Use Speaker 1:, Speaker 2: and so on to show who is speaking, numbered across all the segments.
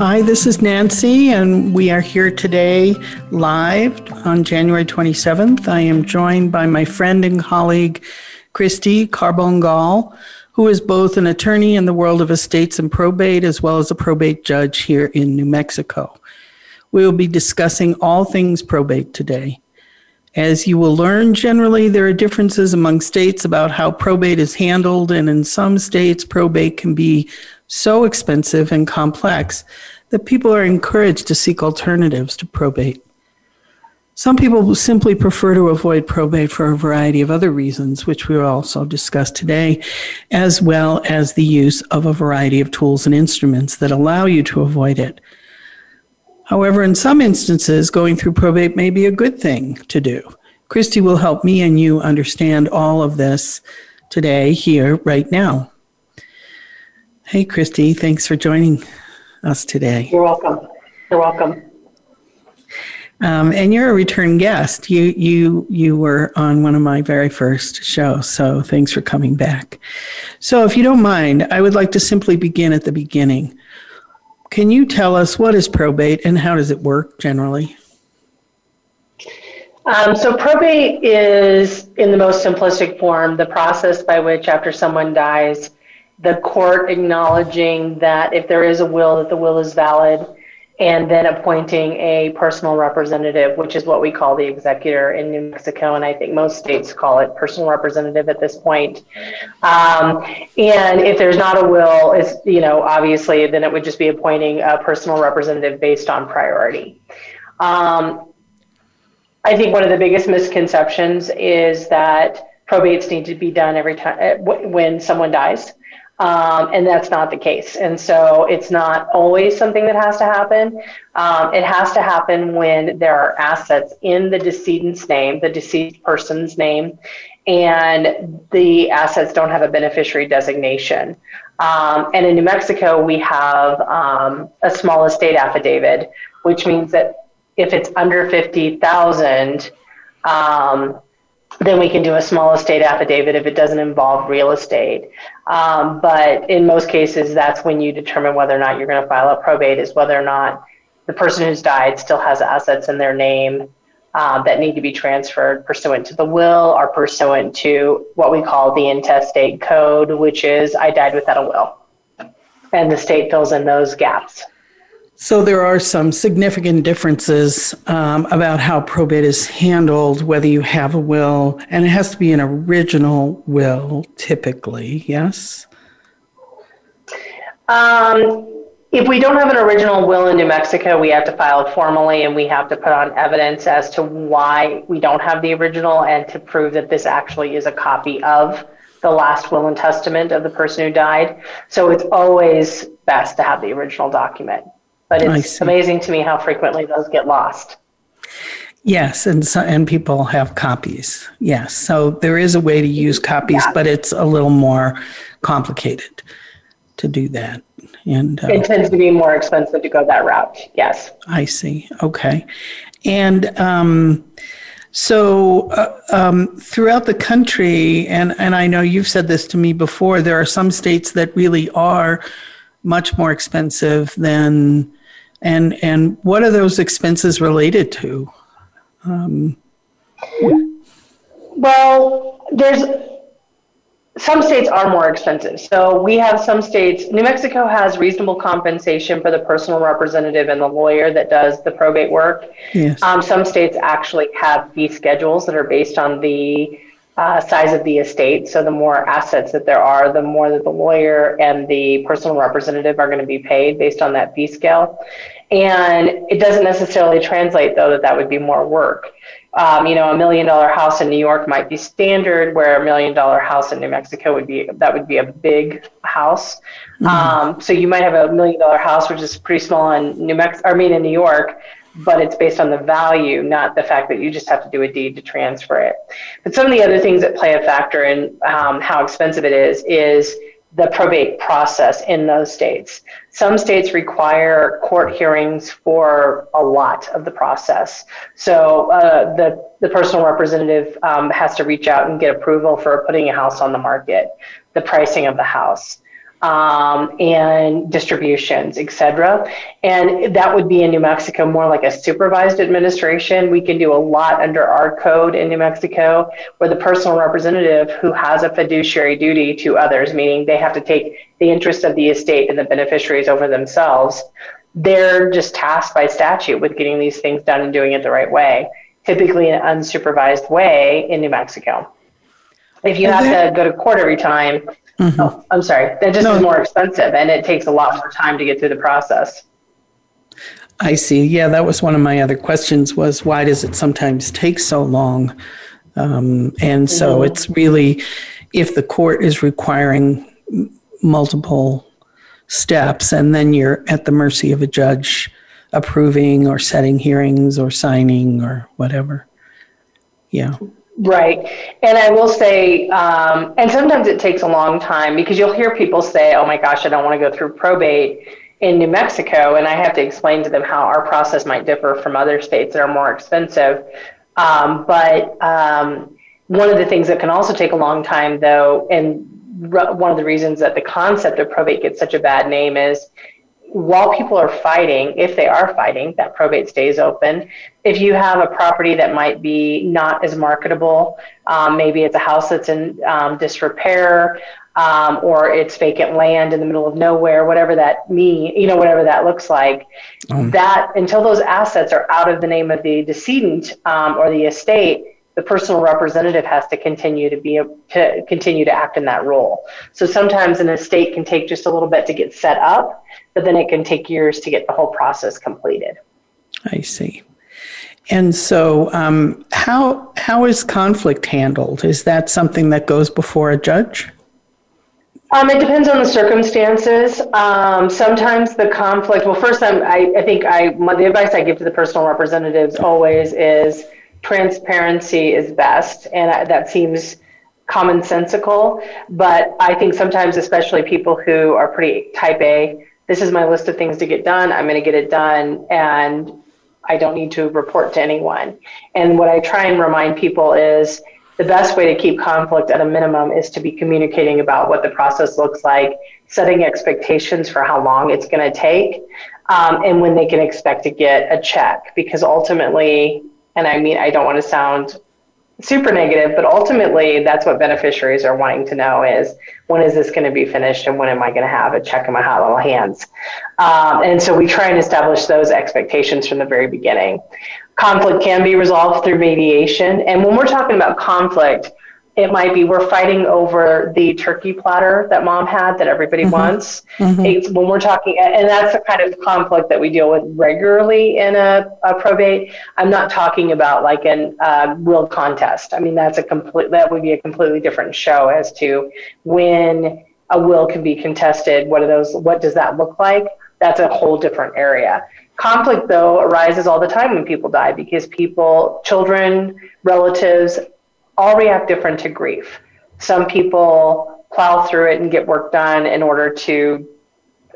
Speaker 1: Hi, this is Nancy, and we are here today live on January 27th. I am joined by my friend and colleague, Cristy Carbon-Gaul, who is both an attorney in the world of estates and probate, as well as a probate judge here in New Mexico. We will be discussing all things probate today. As you will learn, generally there are differences among states about how probate is handled, and in some states, probate can be so expensive and complex that people are encouraged to seek alternatives to probate. Some people simply prefer to avoid probate for a variety of other reasons, which we will also discuss today, as well as the use of a variety of tools and instruments that allow you to avoid it. However, in some instances, going through probate may be a good thing to do. Cristy will help me and you understand all of this today, here, right now. Hey, Cristy, thanks for joining us today.
Speaker 2: You're welcome. You're welcome.
Speaker 1: Um, and you're a return guest. You you you were on one of my very first shows, so thanks for coming back. So, if you don't mind, I would like to simply begin at the beginning. Can you tell us what is probate and how does it work generally?
Speaker 2: Um, so probate is, in the most simplistic form, the process by which, after someone dies, the court acknowledging that if there is a will, that the will is valid, and then appointing a personal representative, which is what we call the executor in New Mexico, and I think most states call it personal representative at this point. Um, and if there's not a will, it's you know obviously then it would just be appointing a personal representative based on priority. Um, I think one of the biggest misconceptions is that probates need to be done every time eh, when someone dies. Um, and that's not the case. And so it's not always something that has to happen. Um, it has to happen when there are assets in the decedent's name, the deceased person's name, and the assets don't have a beneficiary designation. Um, and in New Mexico, we have um, a small estate affidavit, which means that if it's under 50,000, um, then we can do a small estate affidavit if it doesn't involve real estate. Um, but in most cases, that's when you determine whether or not you're going to file a probate, is whether or not the person who's died still has assets in their name uh, that need to be transferred pursuant to the will or pursuant to what we call the intestate code, which is I died without a will. And the state fills in those gaps.
Speaker 1: So there are some significant differences um, about how probate is handled, whether you have a will, and it has to be an original will, typically. Yes.
Speaker 2: Um, if we don't have an original will in New Mexico, we have to file it formally, and we have to put on evidence as to why we don't have the original, and to prove that this actually is a copy of the last will and testament of the person who died. So it's always best to have the original document but it's amazing to me how frequently those get lost.
Speaker 1: Yes, and so, and people have copies. Yes, so there is a way to use copies, yeah. but it's a little more complicated to do that. And
Speaker 2: uh, it tends to be more expensive to go that route. Yes,
Speaker 1: I see. Okay, and um, so uh, um, throughout the country, and and I know you've said this to me before, there are some states that really are much more expensive than and and what are those expenses related to? Um,
Speaker 2: well, there's some states are more expensive. So we have some states. New Mexico has reasonable compensation for the personal representative and the lawyer that does the probate work. Yes. Um, some states actually have fee schedules that are based on the uh, size of the estate. So the more assets that there are, the more that the lawyer and the personal representative are going to be paid based on that fee scale. And it doesn't necessarily translate, though, that that would be more work. Um, you know, a million dollar house in New York might be standard, where a million dollar house in New Mexico would be that would be a big house. Mm-hmm. Um, so you might have a million dollar house, which is pretty small in New Mexico. I mean, in New York, but it's based on the value, not the fact that you just have to do a deed to transfer it. But some of the other things that play a factor in um, how expensive it is is the probate process in those states. Some states require court hearings for a lot of the process. So uh, the, the personal representative um, has to reach out and get approval for putting a house on the market, the pricing of the house um, and distributions, et cetera. And that would be in New Mexico more like a supervised administration. We can do a lot under our code in New Mexico where the personal representative who has a fiduciary duty to others, meaning they have to take the interest of the estate and the beneficiaries over themselves, they're just tasked by statute with getting these things done and doing it the right way, typically an unsupervised way in New Mexico. If you have to go to court every time, Mm-hmm. Oh, I'm sorry. That just no. is more expensive and it takes a lot more time to get through the process.
Speaker 1: I see. Yeah, that was one of my other questions was why does it sometimes take so long? Um, and so mm-hmm. it's really if the court is requiring multiple steps and then you're at the mercy of a judge approving or setting hearings or signing or whatever. Yeah.
Speaker 2: Right. And I will say, um, and sometimes it takes a long time because you'll hear people say, oh my gosh, I don't want to go through probate in New Mexico. And I have to explain to them how our process might differ from other states that are more expensive. Um, but um, one of the things that can also take a long time, though, and one of the reasons that the concept of probate gets such a bad name is while people are fighting, if they are fighting, that probate stays open. If you have a property that might be not as marketable, um, maybe it's a house that's in um, disrepair, um, or it's vacant land in the middle of nowhere, whatever that mean, you know, whatever that looks like. Um. That until those assets are out of the name of the decedent um, or the estate, the personal representative has to continue to be a, to continue to act in that role. So sometimes an estate can take just a little bit to get set up, but then it can take years to get the whole process completed.
Speaker 1: I see. And so, um, how how is conflict handled? Is that something that goes before a judge?
Speaker 2: Um, it depends on the circumstances. Um, sometimes the conflict. Well, first, I'm, I, I think I the advice I give to the personal representatives always is transparency is best, and I, that seems commonsensical. But I think sometimes, especially people who are pretty type A, this is my list of things to get done. I'm going to get it done, and I don't need to report to anyone. And what I try and remind people is the best way to keep conflict at a minimum is to be communicating about what the process looks like, setting expectations for how long it's going to take, um, and when they can expect to get a check. Because ultimately, and I mean, I don't want to sound super negative, but ultimately that's what beneficiaries are wanting to know is when is this going to be finished and when am I going to have a check in my hot little hands? Um, and so we try and establish those expectations from the very beginning. Conflict can be resolved through mediation. And when we're talking about conflict, it might be we're fighting over the turkey platter that mom had that everybody mm-hmm. wants. Mm-hmm. when we're talking, and that's the kind of conflict that we deal with regularly in a, a probate. I'm not talking about like an uh, will contest. I mean, that's a complete, that would be a completely different show as to when a will can be contested. What are those, what does that look like? That's a whole different area. Conflict, though, arises all the time when people die because people, children, relatives, all react different to grief. Some people plow through it and get work done in order to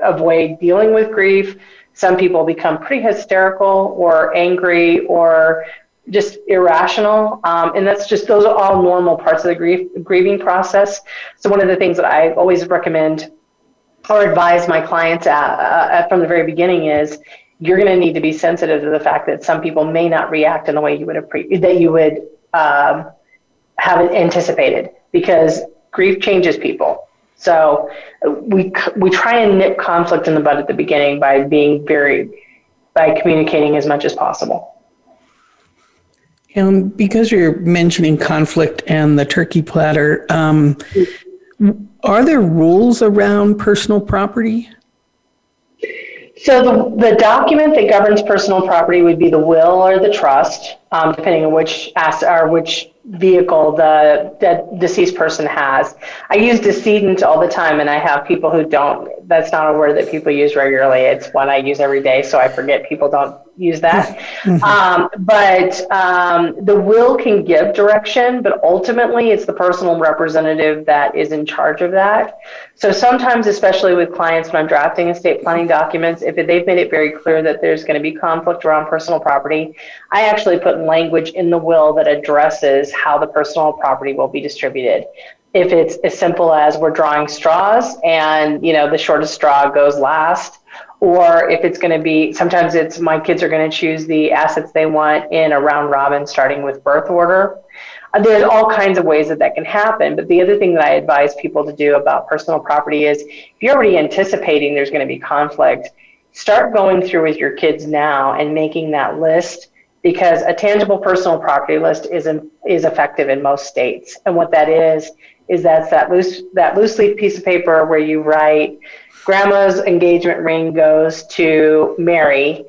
Speaker 2: avoid dealing with grief. Some people become pretty hysterical or angry or just irrational. Um, and that's just, those are all normal parts of the grief, grieving process. So, one of the things that I always recommend or advise my clients at, uh, from the very beginning is you're going to need to be sensitive to the fact that some people may not react in the way you would have that you would um, haven't anticipated because grief changes people. So we we try and nip conflict in the bud at the beginning by being very by communicating as much as possible.
Speaker 1: And because you're mentioning conflict and the turkey platter, um, are there rules around personal property?
Speaker 2: So the, the document that governs personal property would be the will or the trust, um, depending on which asset or which vehicle the, the deceased person has. I use decedent all the time, and I have people who don't. That's not a word that people use regularly. It's one I use every day, so I forget people don't use that. um, but um, the will can give direction, but ultimately it's the personal representative that is in charge of that. So sometimes, especially with clients when I'm drafting estate planning documents, if they've made it very clear that there's going to be conflict around personal property, I actually put language in the will that addresses how the personal property will be distributed. If it's as simple as we're drawing straws and you know the shortest straw goes last or if it's going to be sometimes it's my kids are going to choose the assets they want in a round robin starting with birth order. Uh, there's all kinds of ways that that can happen but the other thing that i advise people to do about personal property is if you're already anticipating there's going to be conflict start going through with your kids now and making that list because a tangible personal property list is, in, is effective in most states and what that is is that's that loose that loose leaf piece of paper where you write grandma's engagement ring goes to Mary,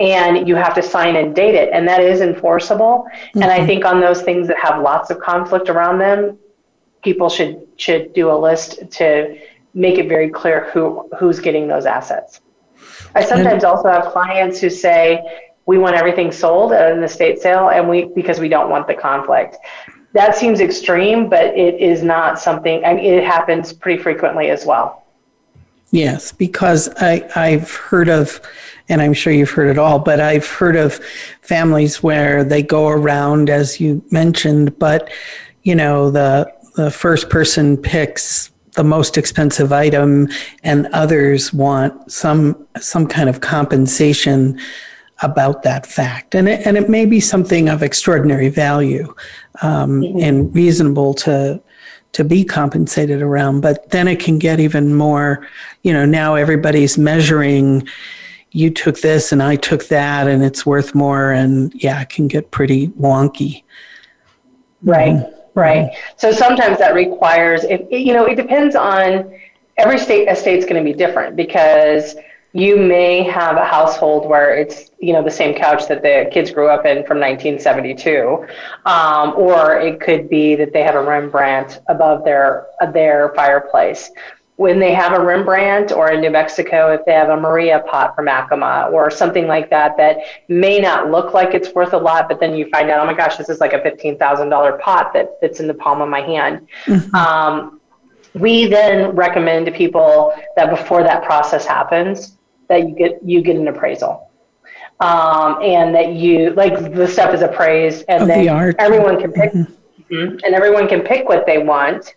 Speaker 2: and you have to sign and date it, and that is enforceable. Mm-hmm. And I mm-hmm. think on those things that have lots of conflict around them, people should should do a list to make it very clear who who's getting those assets. I sometimes also have clients who say we want everything sold at an estate sale, and we because we don't want the conflict. That seems extreme, but it is not something. I mean, it happens pretty frequently as well.
Speaker 1: Yes, because I, I've heard of, and I'm sure you've heard it all, but I've heard of families where they go around, as you mentioned, but you know, the the first person picks the most expensive item and others want some some kind of compensation about that fact and it, and it may be something of extraordinary value um, mm-hmm. and reasonable to to be compensated around. But then it can get even more, you know, now everybody's measuring you took this and I took that and it's worth more. And yeah, it can get pretty wonky.
Speaker 2: Right, mm-hmm. right. So sometimes that requires, if, you know, it depends on every state, a state's going to be different because you may have a household where it's you know the same couch that the kids grew up in from 1972 um, or it could be that they have a rembrandt above their their fireplace when they have a rembrandt or in new mexico if they have a maria pot from acoma or something like that that may not look like it's worth a lot but then you find out oh my gosh this is like a $15000 pot that fits in the palm of my hand mm-hmm. um, we then recommend to people that before that process happens that you get you get an appraisal. Um, and that you like the stuff is appraised and
Speaker 1: of
Speaker 2: then
Speaker 1: the
Speaker 2: everyone can pick mm-hmm. mm-hmm. and everyone can pick what they want,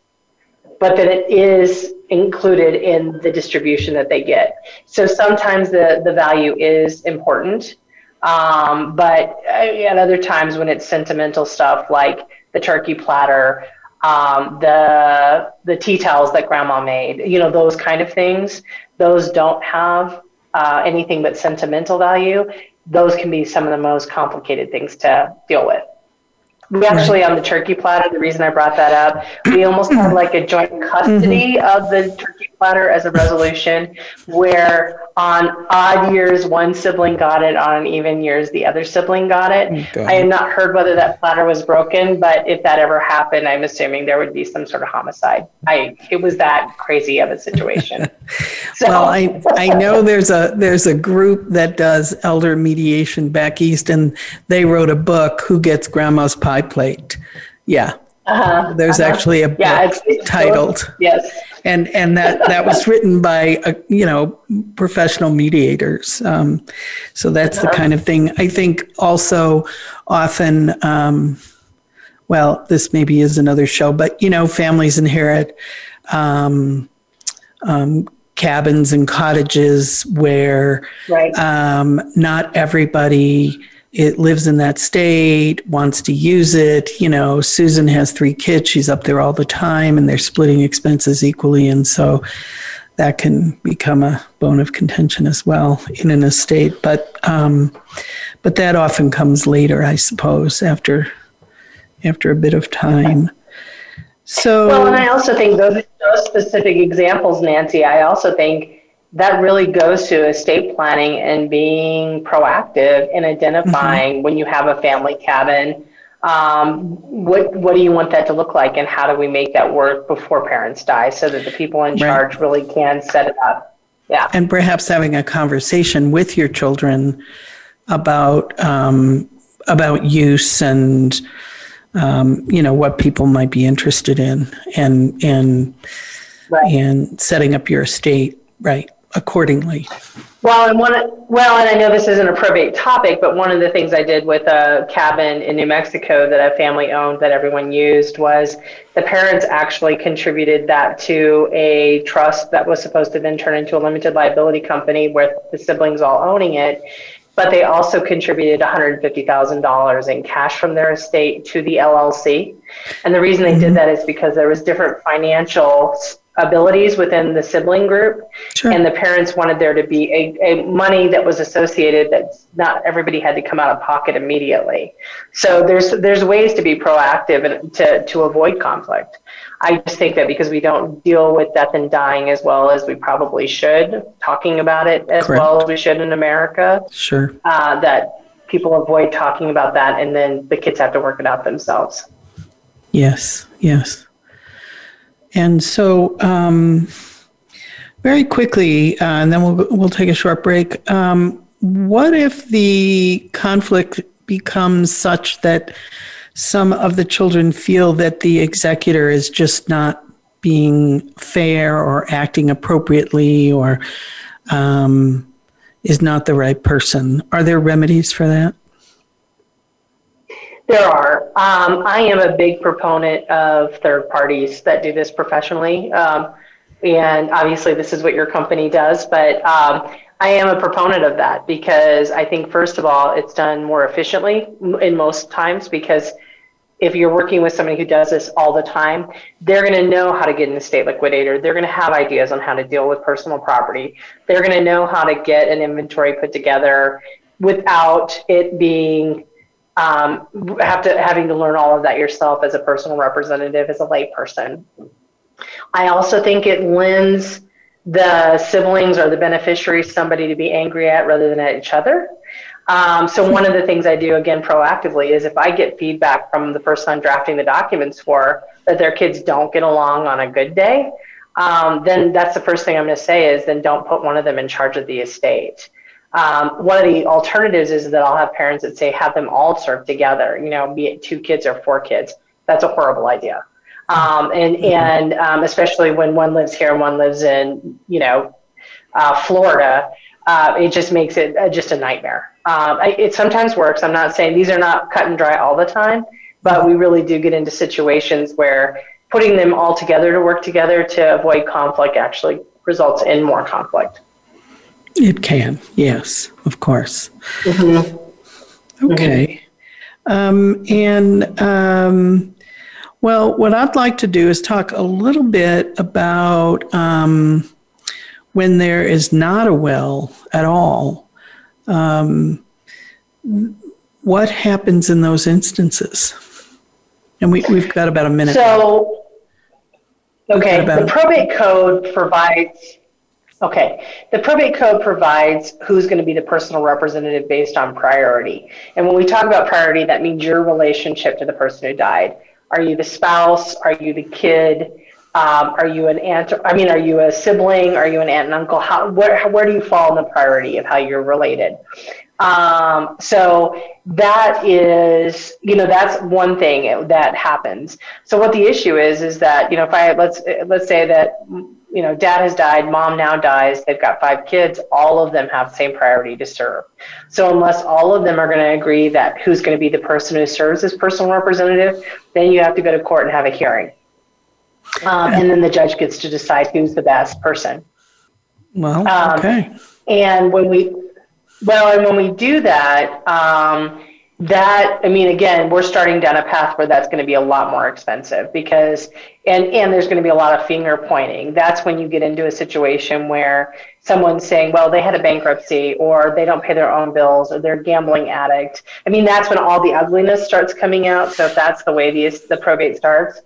Speaker 2: but that it is included in the distribution that they get. So sometimes the, the value is important. Um, but uh, at other times when it's sentimental stuff like the turkey platter, um, the the tea towels that grandma made, you know, those kind of things, those don't have uh, anything but sentimental value, those can be some of the most complicated things to deal with. We actually, on the turkey platter, the reason I brought that up, we almost had like a joint custody mm-hmm. of the turkey platter as a resolution where on odd years one sibling got it, on even years the other sibling got it. I have not heard whether that platter was broken, but if that ever happened, I'm assuming there would be some sort of homicide. I it was that crazy of a situation.
Speaker 1: so. Well, I I know there's a there's a group that does elder mediation back east, and they wrote a book, "Who Gets Grandma's Pie Plate." Yeah, uh-huh, There's uh-huh. actually a yeah, book it's, it's titled.
Speaker 2: Yes
Speaker 1: and and that that was written by uh, you know professional mediators. Um, so that's the kind of thing I think. Also, often, um, well, this maybe is another show, but you know, families inherit. Um, um cabins and cottages where
Speaker 2: right.
Speaker 1: um, not everybody it lives in that state, wants to use it. You know, Susan has three kids, she's up there all the time, and they're splitting expenses equally. And so that can become a bone of contention as well in an estate. But um, but that often comes later, I suppose, after after a bit of time. So
Speaker 2: well, and I also think those those specific examples, Nancy. I also think that really goes to estate planning and being proactive in identifying mm-hmm. when you have a family cabin. Um, what what do you want that to look like, and how do we make that work before parents die, so that the people in charge right. really can set it up? Yeah,
Speaker 1: and perhaps having a conversation with your children about um, about use and um, you know what people might be interested in, and and right. and setting up your estate right accordingly.
Speaker 2: Well, and one, well, and I know this isn't a probate topic, but one of the things I did with a cabin in New Mexico that a family owned that everyone used was the parents actually contributed that to a trust that was supposed to then turn into a limited liability company with the siblings all owning it. But they also contributed $150,000 in cash from their estate to the LLC. And the reason they did that is because there was different financial abilities within the sibling group. Sure. and the parents wanted there to be a, a money that was associated that not everybody had to come out of pocket immediately. So there's there's ways to be proactive and to, to avoid conflict. I just think that because we don't deal with death and dying as well as we probably should talking about it as Correct. well as we should in america
Speaker 1: sure.
Speaker 2: uh, that people avoid talking about that and then the kids have to work it out themselves.
Speaker 1: Yes yes and so, um, very quickly, uh, and then we'll we'll take a short break. Um, what if the conflict becomes such that some of the children feel that the executor is just not being fair or acting appropriately or um, is not the right person? Are there remedies for that?
Speaker 2: There are. Um, I am a big proponent of third parties that do this professionally. Um, and obviously, this is what your company does, but um, I am a proponent of that because I think, first of all, it's done more efficiently in most times because if you're working with somebody who does this all the time, they're going to know how to get an estate liquidator. They're going to have ideas on how to deal with personal property. They're going to know how to get an inventory put together without it being um, have to having to learn all of that yourself as a personal representative as a layperson. I also think it lends the siblings or the beneficiaries somebody to be angry at rather than at each other. Um, so one of the things I do again proactively is if I get feedback from the person I'm drafting the documents for that their kids don't get along on a good day, um, then that's the first thing I'm going to say is then don't put one of them in charge of the estate. Um, one of the alternatives is that I'll have parents that say have them all serve together, you know, be it two kids or four kids. That's a horrible idea. Um, and mm-hmm. and um, especially when one lives here and one lives in, you know, uh, Florida, uh, it just makes it uh, just a nightmare. Um, I, it sometimes works. I'm not saying these are not cut and dry all the time, but we really do get into situations where putting them all together to work together to avoid conflict actually results in more conflict.
Speaker 1: It can, yes, of course. Mm-hmm. Okay. Mm-hmm. Um, and um, well, what I'd like to do is talk a little bit about um, when there is not a will at all. Um, what happens in those instances? And we, we've got about a minute.
Speaker 2: So, okay, the probate code provides Okay, the probate code provides who's going to be the personal representative based on priority. And when we talk about priority, that means your relationship to the person who died. Are you the spouse? Are you the kid? Um, are you an aunt? I mean, are you a sibling? Are you an aunt and uncle? How, where, where do you fall in the priority of how you're related? Um, so that is, you know, that's one thing that happens. So what the issue is, is that, you know, if I, let's, let's say that you know, dad has died, mom now dies, they've got five kids, all of them have the same priority to serve. So unless all of them are going to agree that who's going to be the person who serves as personal representative, then you have to go to court and have a hearing. Um, and then the judge gets to decide who's the best person.
Speaker 1: Well, um, okay.
Speaker 2: And when we, well, and when we do that, um, that i mean again we're starting down a path where that's going to be a lot more expensive because and and there's going to be a lot of finger pointing that's when you get into a situation where someone's saying well they had a bankruptcy or they don't pay their own bills or they're a gambling addict i mean that's when all the ugliness starts coming out so if that's the way the, the probate starts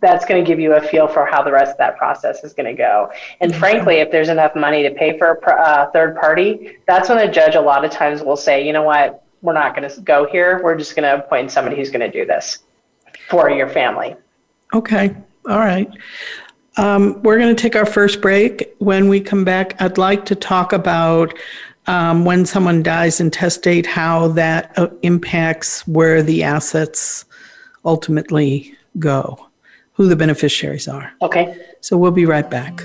Speaker 2: that's going to give you a feel for how the rest of that process is going to go. And mm-hmm. frankly, if there's enough money to pay for a uh, third party, that's when a judge a lot of times will say, you know what, we're not going to go here. We're just going to appoint somebody who's going to do this for your family.
Speaker 1: Okay. All right. Um, we're going to take our first break. When we come back, I'd like to talk about um, when someone dies intestate, how that uh, impacts where the assets ultimately go who the beneficiaries are.
Speaker 2: Okay.
Speaker 1: So we'll be right back.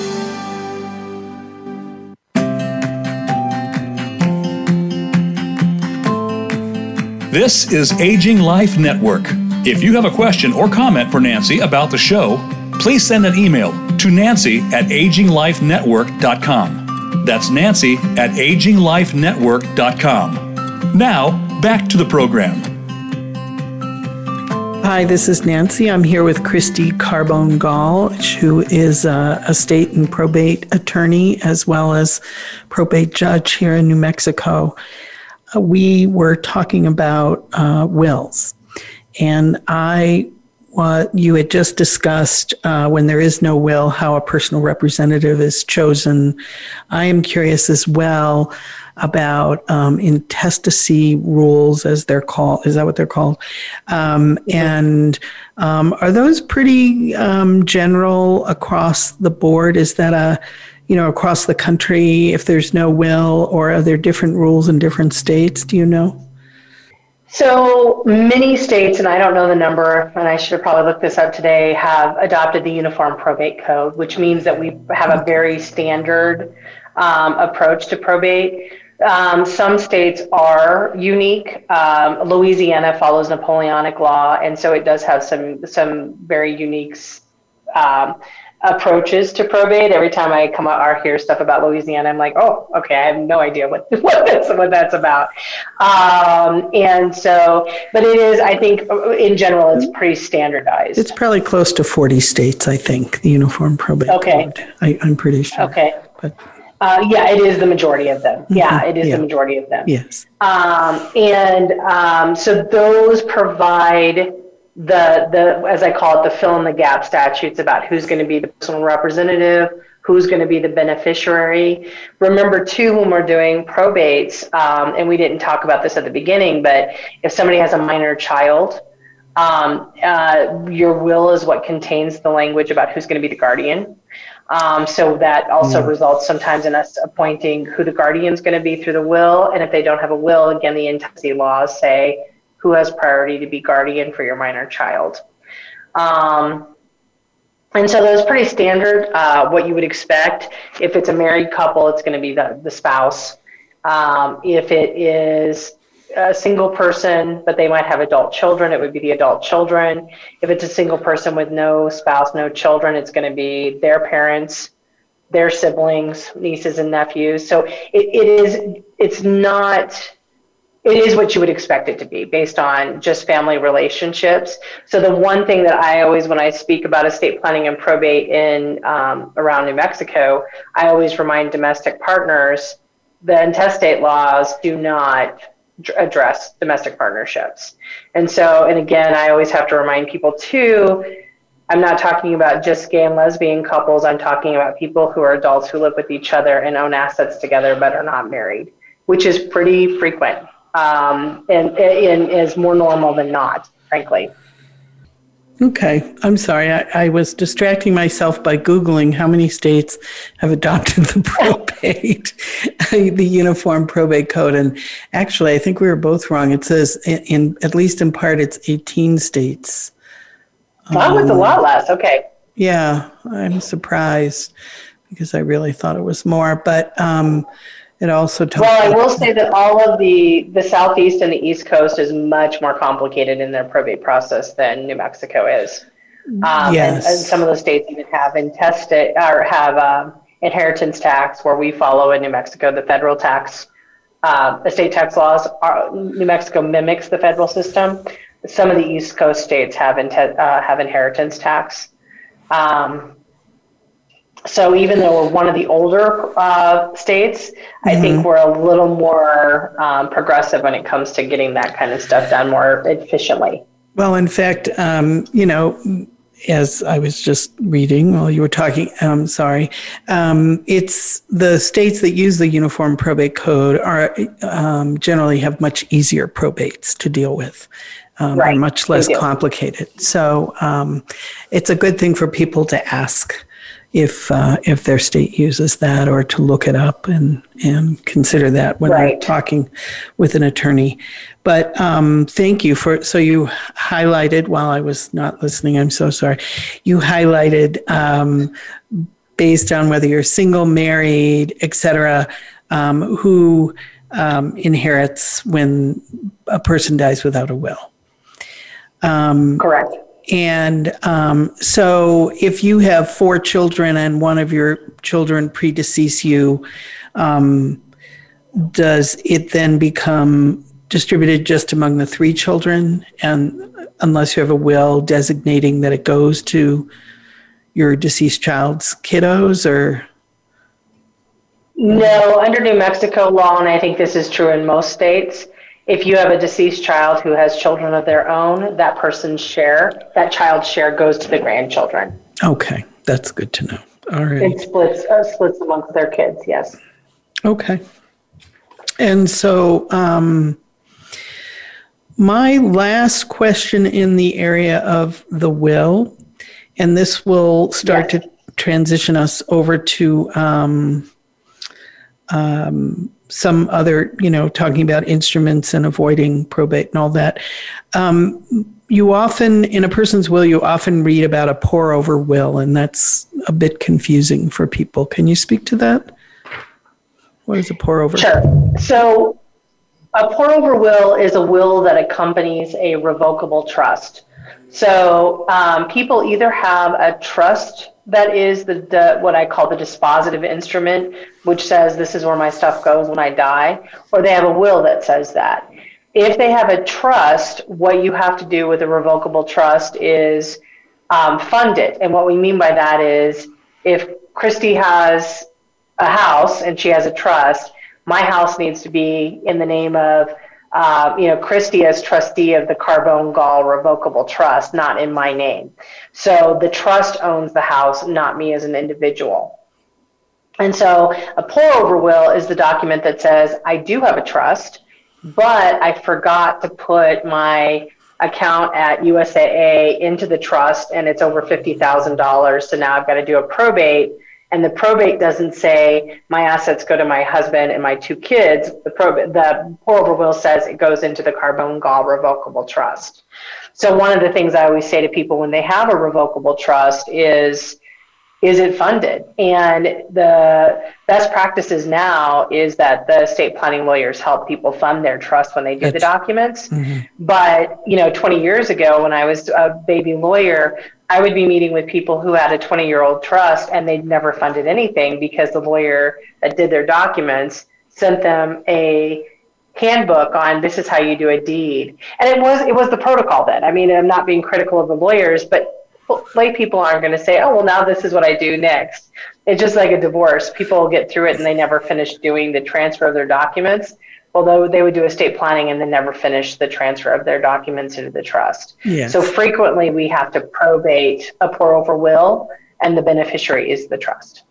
Speaker 3: This is Aging Life Network. If you have a question or comment for Nancy about the show, please send an email to nancy at aginglifenetwork.com. That's nancy at aginglifenetwork.com. Now, back to the program.
Speaker 1: Hi, this is Nancy. I'm here with Cristy Carbon-Gaul, who is a, a, state and probate attorney as well as probate judge here in New Mexico. We were talking about uh, wills, and I what you had just discussed uh, when there is no will, how a personal representative is chosen. I am curious as well about um, intestacy rules, as they're called. Is that what they're called? Um, and um, are those pretty um, general across the board? Is that a you know across the country if there's no will, or are there different rules in different states? Do you know?
Speaker 2: So many states, and I don't know the number, and I should have probably looked this up today, have adopted the Uniform Probate Code, which means that we have a very standard um, approach to probate. Um, some states are unique. Um, Louisiana follows Napoleonic law, and so it does have some some very unique um, approaches to probate. Every time I come out or hear stuff about Louisiana, I'm like, oh, okay, I have no idea what what that's what that's about. Um, and so, but it is, I think, in general, it's pretty standardized.
Speaker 1: It's probably close to 40 states, I think, the Uniform Probate
Speaker 2: okay.
Speaker 1: Code. I, am pretty sure.
Speaker 2: Okay. But uh, yeah, it is the majority of them. Mm-hmm. Yeah, it is yeah. the majority of them.
Speaker 1: Yes.
Speaker 2: Um, and um, so those provide the the as I call it the fill in the gap statutes about who's going to be the personal representative, who's going to be the beneficiary. Remember too when we're doing probates, um, and we didn't talk about this at the beginning, but if somebody has a minor child. Um, uh, your will is what contains the language about who's going to be the guardian. Um, so that also mm. results sometimes in us appointing who the guardian is going to be through the will. And if they don't have a will, again, the intestacy laws say who has priority to be guardian for your minor child. Um, and so that's pretty standard, uh, what you would expect. If it's a married couple, it's going to be the, the spouse. Um, if it is a single person, but they might have adult children, it would be the adult children. If it's a single person with no spouse, no children, it's going to be their parents, their siblings, nieces and nephews. So it, it is, it's not it is what you would expect it to be based on just family relationships. So the one thing that I always, when I speak about estate planning and probate in um, around New Mexico, I always remind domestic partners the intestate laws do not address domestic partnerships. And so, and again, I always have to remind people too. I'm not talking about just gay and lesbian couples. I'm talking about people who are adults who live with each other and own assets together but are not married, which is pretty frequent um, and, and is more normal than not, frankly.
Speaker 1: Okay, I'm sorry. I, I, was distracting myself by Googling how many states have adopted the probate, the Uniform Probate Code. And actually, I think we were both wrong. It says, in, in at least in part, it's 18 states.
Speaker 2: That was a lot less. Okay.
Speaker 1: Yeah, I'm surprised because I really thought it was more. But um, it also
Speaker 2: talks. Well, I will say that all of the the southeast and the east coast is much more complicated in their probate process than New Mexico is. Um, yes. and, and, some of the states even have intestate or have um, inheritance tax, where we follow in New Mexico the federal tax. Uh, estate tax laws are New Mexico mimics the federal system. Some of the East Coast states have in, uh, have inheritance tax. Um, so even though we're one of the older uh, states, mm-hmm. I think mm-hmm. we're a little more um, progressive when it comes to getting that kind of stuff done more efficiently.
Speaker 1: Well, in fact, um, you know, as I was just reading while you were talking, I'm um, sorry, um, it's the states that use the Uniform Probate Code are um, generally have much easier probates to deal with. Um, right. much less complicated. So um, it's a good thing for people to ask if uh, if their state uses that or to look it up and and consider that when right. they're talking with an attorney. But um, thank you for so you highlighted while I was not listening. I'm so sorry. You highlighted um, based on whether you're single, married, etc. Um, who um, inherits when a person dies without a will.
Speaker 2: Um, Correct.
Speaker 1: And um, so, if you have four children and one of your children predecease you, um, does it then become distributed just among the three children? And unless you have a will designating that it goes to your deceased child's kiddos, or?
Speaker 2: No, under New Mexico law, and I think this is true in most states, if you have a deceased child who has children of their own, that person's share, that child's share goes to the grandchildren.
Speaker 1: Okay, that's good to know. All right.
Speaker 2: It splits uh, splits amongst their kids. Yes.
Speaker 1: Okay. And so, um, my last question in the area of the will, and this will start yes. to transition us over to um, um, some other, you know, talking about instruments and avoiding probate and all that. Um, you often, in a person's will, you often read about a pour over will, and that's a bit confusing for people. Can you speak to that? What is a pour over?
Speaker 2: Sure. So, a pour over will is a will that accompanies a revocable trust. So, um, people either have a trust that is the, the, what I call the dispositive instrument, which says this is where my stuff goes when I die, or they have a will that says that. If they have a trust, what you have to do with a revocable trust is um, fund it. And what we mean by that is if Cristy has a house and she has a trust, my house needs to be in the name of uh, you know, Cristy as trustee of the Carbon-Gaul Revocable Trust, not in my name. So the trust owns the house, not me as an individual. And so a pour over will is the document that says, I do have a trust, but I forgot to put my account at USAA into the trust and it's over $50,000. So now I've got to do a probate and the probate doesn't say my assets go to my husband and my two kids. The probate, the pour will says it goes into the Carbon-Gaul Revocable Trust. So one of the things I always say to people when they have a revocable trust is, is it funded? And the best practices now is that the estate planning lawyers help people fund their trust when they do the documents. Mm-hmm. But, you know, 20 years ago when I was a baby lawyer, I would be meeting with people who had a 20 year old trust and they'd never funded anything because the lawyer that did their documents sent them a handbook on this is how you do a deed. And it was it was the protocol then. I mean, I'm not being critical of the lawyers, but lay people aren't going to say, "Oh, well, now this is what I do next." It's just like a divorce. People get through it and they never finish doing the transfer of their documents. Although they would do estate planning and then never finish the transfer of their documents into the trust.
Speaker 1: Yes.
Speaker 2: So frequently we have to probate a pour over will, and the beneficiary is the trust.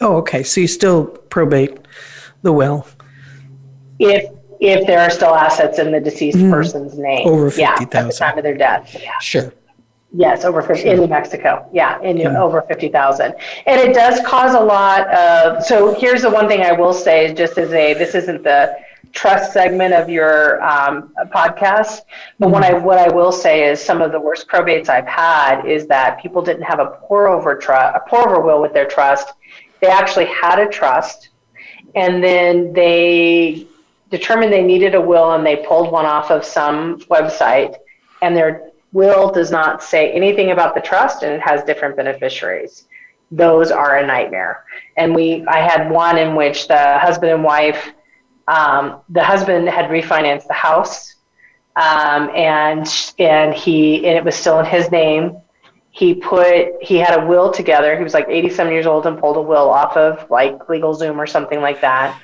Speaker 1: Oh, okay. So you still probate the will
Speaker 2: if if there are still assets in the deceased mm-hmm. person's name.
Speaker 1: Over
Speaker 2: Yeah, at the time of their death. Yeah.
Speaker 1: Sure.
Speaker 2: Yes, over 50, in New Mexico. Yeah, in New- over 50,000. And it does cause a lot of, so here's the one thing I will say, just as a, this isn't the trust segment of your um, podcast, but what I, what I will say is some of the worst probates I've had is that people didn't have a pour over trust, a pour over will with their trust. They actually had a trust and then they determined they needed a will and they pulled one off of some website and their will does not say anything about the trust and it has different beneficiaries. Those are a nightmare. And we i had one in which the husband and wife um, the husband had refinanced the house um, and and he and it was still in his name. He put he had a will together. He was like 87 years old and pulled a will off of like LegalZoom or something like that.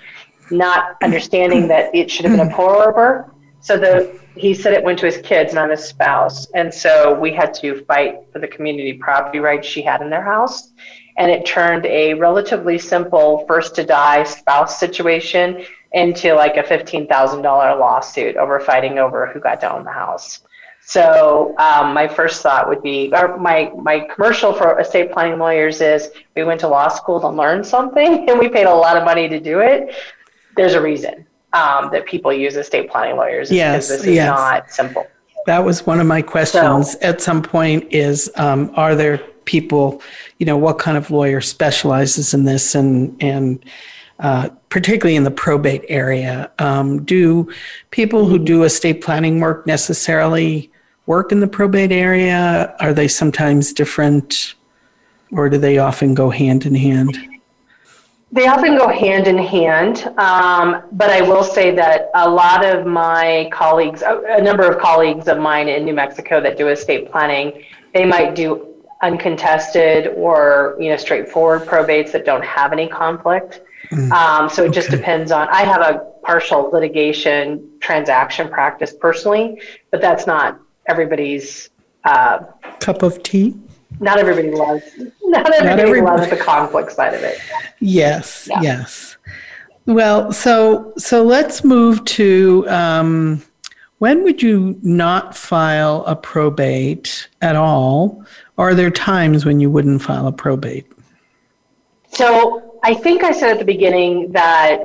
Speaker 2: Not understanding that it should have been a pour over so the he said it went to his kids not his spouse. And so we had to fight for the community property rights she had in their house. And it turned a relatively simple first to die spouse situation into like a $15000 lawsuit over fighting over who got to own the house. So um, my first thought would be, or my my commercial for estate planning lawyers is, we went to law school to learn something, and we paid a lot of money to do it. There's a reason um, that people use estate planning lawyers.
Speaker 1: Yes,
Speaker 2: because this is
Speaker 1: yes.
Speaker 2: not simple.
Speaker 1: That was one of my questions at some point is, um, are there people, you know, what kind of lawyer specializes in this and, and, uh, particularly in the probate area, um, do people who do estate planning work necessarily work in the probate area? Are they sometimes different or do they often go hand in hand?
Speaker 2: They often go hand in hand, um, but I will say that a lot of my colleagues, a number of colleagues of mine in New Mexico that do estate planning, they might do uncontested or you know straightforward probates that don't have any conflict. Um, so it just depends on. I have a partial litigation transaction practice personally, but that's not everybody's. Uh,
Speaker 1: Cup of tea?
Speaker 2: Not everybody loves. Not everybody
Speaker 1: everybody.
Speaker 2: loves the conflict side of it.
Speaker 1: Yes,
Speaker 2: Yeah.
Speaker 1: yes. Well, so so let's move to um, when would you not file a probate at all? Are there times when you wouldn't file a probate?
Speaker 2: So I think I said at the beginning that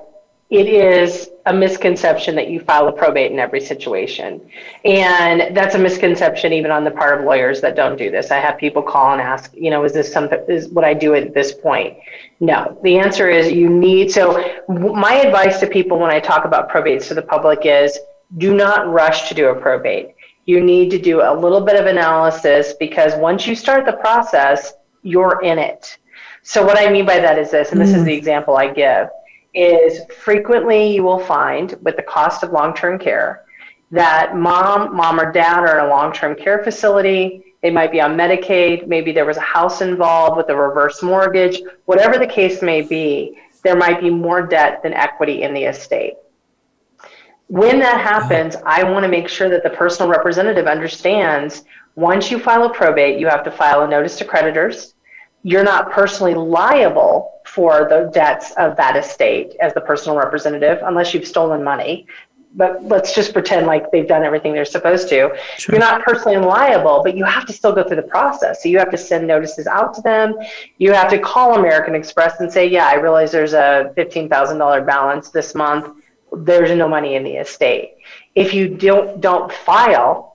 Speaker 2: it is a misconception that you file a probate in every situation. And that's a misconception even on the part of lawyers that don't do this. I have people call and ask, you know, is this something, is what I do at this point? No, the answer is you need, so my advice to people when I talk about probates to the public is do not rush to do a probate. You need to do a little bit of analysis because once you start the process, you're in it. So what I mean by that is this, and this is mm. the example I give, is frequently you will find with the cost of long-term care that mom, mom or dad are in a long-term care facility. They might be on Medicaid. Maybe there was a house involved with a reverse mortgage. Whatever the case may be, there might be more debt than equity in the estate. When that happens, I want to make sure that the personal representative understands once you file a probate, you have to file a notice to creditors. You're not personally liable for the debts of that estate as the personal representative unless you've stolen money. But let's just pretend like they've done everything they're supposed to.
Speaker 1: Sure.
Speaker 2: You're not personally liable, but you have to still go through the process. So you have to send notices out to them. You have to call American Express and say, yeah, I realize there's a $15,000 balance this month. There's no money in the estate. If you don't don't file,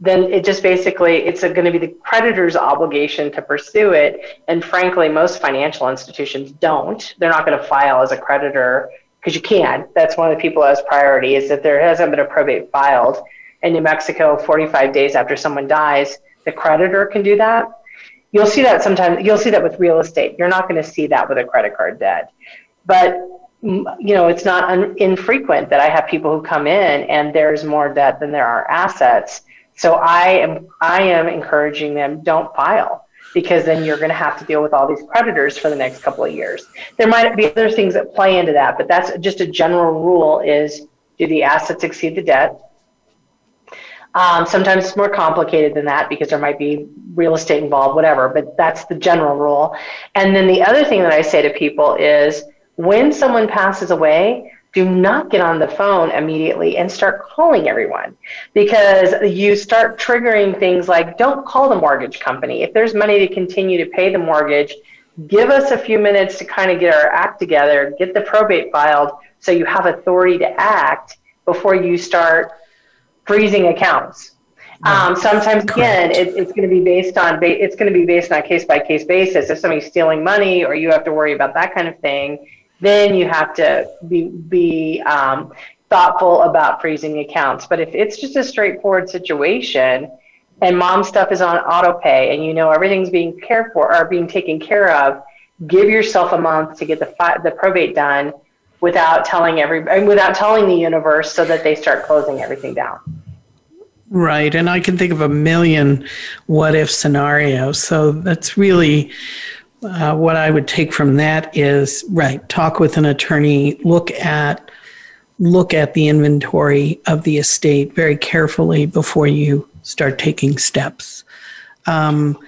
Speaker 2: then it just basically it's going to be the creditor's obligation to pursue it. And frankly, most financial institutions don't. They're not going to file as a creditor because you can. That's one of the people as priority is that there hasn't been a probate filed in New Mexico 45 days after someone dies. The creditor can do that. You'll see that sometimes. You'll see that with real estate. You're not going to see that with a credit card debt. But mm, you know, it's not un- infrequent that I have people who come in and there's more debt than there are assets. So I am I am encouraging them don't file because then you're going to have to deal with all these creditors for the next couple of years. There might be other things that play into that, but that's just a general rule is do the assets exceed the debt? Um, sometimes it's more complicated than that because there might be real estate involved, whatever, but that's the general rule. And then the other thing that I say to people is when someone passes away, do not get on the phone immediately and start calling everyone because you start triggering things like don't call the mortgage company. If there's money to continue to pay the mortgage, give us a few minutes to kind of get our act together, get the probate filed so you have authority to act before you start freezing accounts. Um, sometimes again, it, it's going to be based on it's going to be based on a case by case basis. If somebody's stealing money, or you have to worry about that kind of thing, then you have to be be um, thoughtful about freezing accounts. But if it's just a straightforward situation, and mom stuff is on auto pay, and you know everything's being cared for or being taken care of, give yourself a month to get the fi- the probate done without telling every without telling the universe so that they start closing everything down.
Speaker 1: Right. And I can think of a million what if scenarios. So that's really uh, what I would take from that is right, talk with an attorney, look at look at the inventory of the estate very carefully before you start taking steps. Um,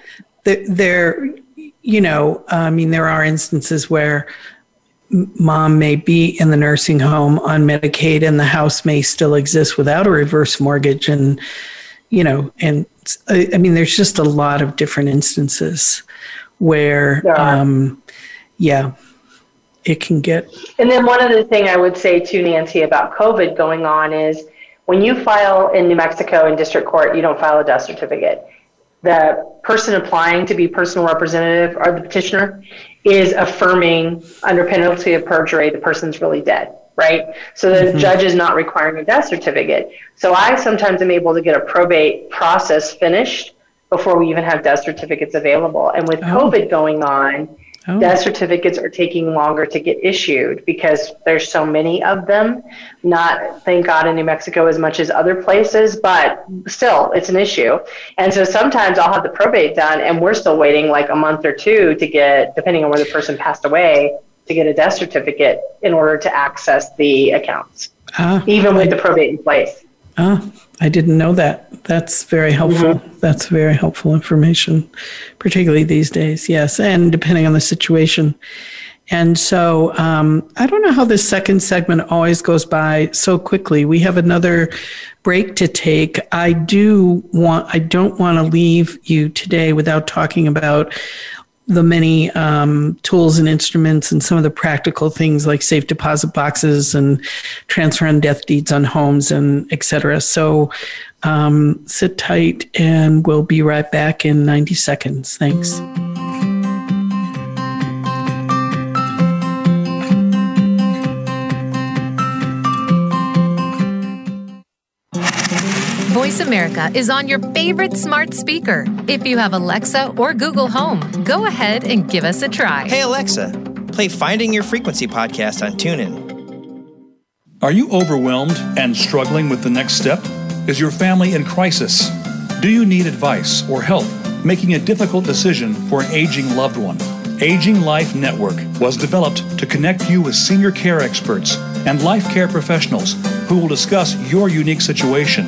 Speaker 1: there, you know, I mean, there are instances where mom may be in the nursing home on Medicaid and the house may still exist without a reverse mortgage. And, you know, and I mean, there's just a lot of different instances where, yeah, um, yeah it can get.
Speaker 2: And then one other thing I would say to Nancy about COVID going on is when you file in New Mexico in district court, you don't file a death certificate. The person applying to be personal representative or the petitioner is affirming under penalty of perjury the person's really dead, right? So the mm-hmm. judge is not requiring a death certificate. So I sometimes am able to get a probate process finished before we even have death certificates available. And with oh. COVID going on, Oh. Death certificates are taking longer to get issued because there's so many of them. Not, thank God, in New Mexico as much as other places, but still, it's an issue. And so sometimes I'll have the probate done, and we're still waiting like a month or two to get, depending on where the person passed away, to get a death certificate in order to access the accounts, ah, even with I, the probate in place.
Speaker 1: Ah, I didn't know that. That's very helpful. Mm-hmm. That's very helpful information, particularly these days. Yes, and depending on the situation. And so um, I don't know how this second segment always goes by so quickly. We have another break to take. I do want. I don't want to leave you today without talking about the many um, tools and instruments and some of the practical things like safe deposit boxes and transfer on death deeds on homes and etc. So um, sit tight and we'll be right back in 90 seconds. Thanks.
Speaker 4: Voice America is on your favorite smart speaker. If you have Alexa or Google Home, go ahead and give us a try.
Speaker 5: Hey, Alexa, play Finding Your Frequency podcast on TuneIn.
Speaker 3: Are you overwhelmed and struggling with the next step? Is your family in crisis? Do you need advice or help making a difficult decision for an aging loved one? Aging Life Network was developed to connect you with senior care experts and life care professionals who will discuss your unique situation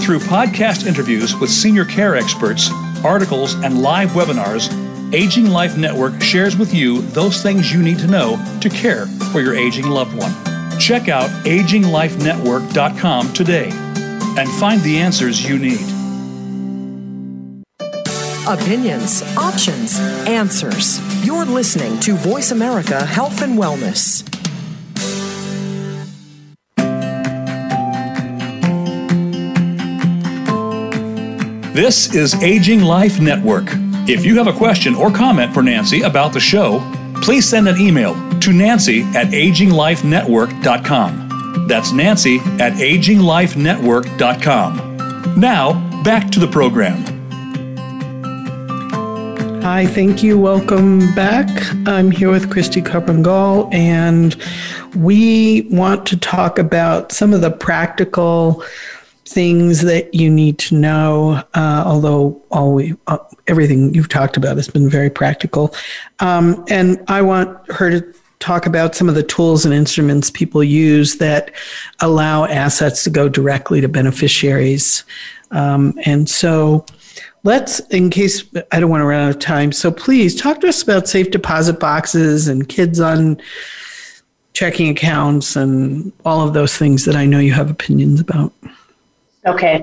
Speaker 3: Through podcast interviews with senior care experts, articles, and live webinars, Aging Life Network shares with you those things you need to know to care for your aging loved one. Check out aginglifenetwork.com today and find the answers you need.
Speaker 6: Opinions, options, answers. You're listening to Voice America Health and Wellness.
Speaker 3: This is Aging Life Network. If you have a question or comment for Nancy about the show, please send an email to nancy at aginglifenetwork.com. That's nancy at aginglifenetwork.com. Now, back to the program.
Speaker 1: Hi, thank you. Welcome back. I'm here with Cristy Carbon-Gaul, and we want to talk about some of the practical things that you need to know. Uh, although all we, uh, everything you've talked about has been very practical, um, and I want her to talk about some of the tools and instruments people use that allow assets to go directly to beneficiaries. Um, and so let's, in case I don't want to run out of time, so please talk to us about safe deposit boxes and kids on checking accounts and all of those things that I know you have opinions about.
Speaker 2: Okay.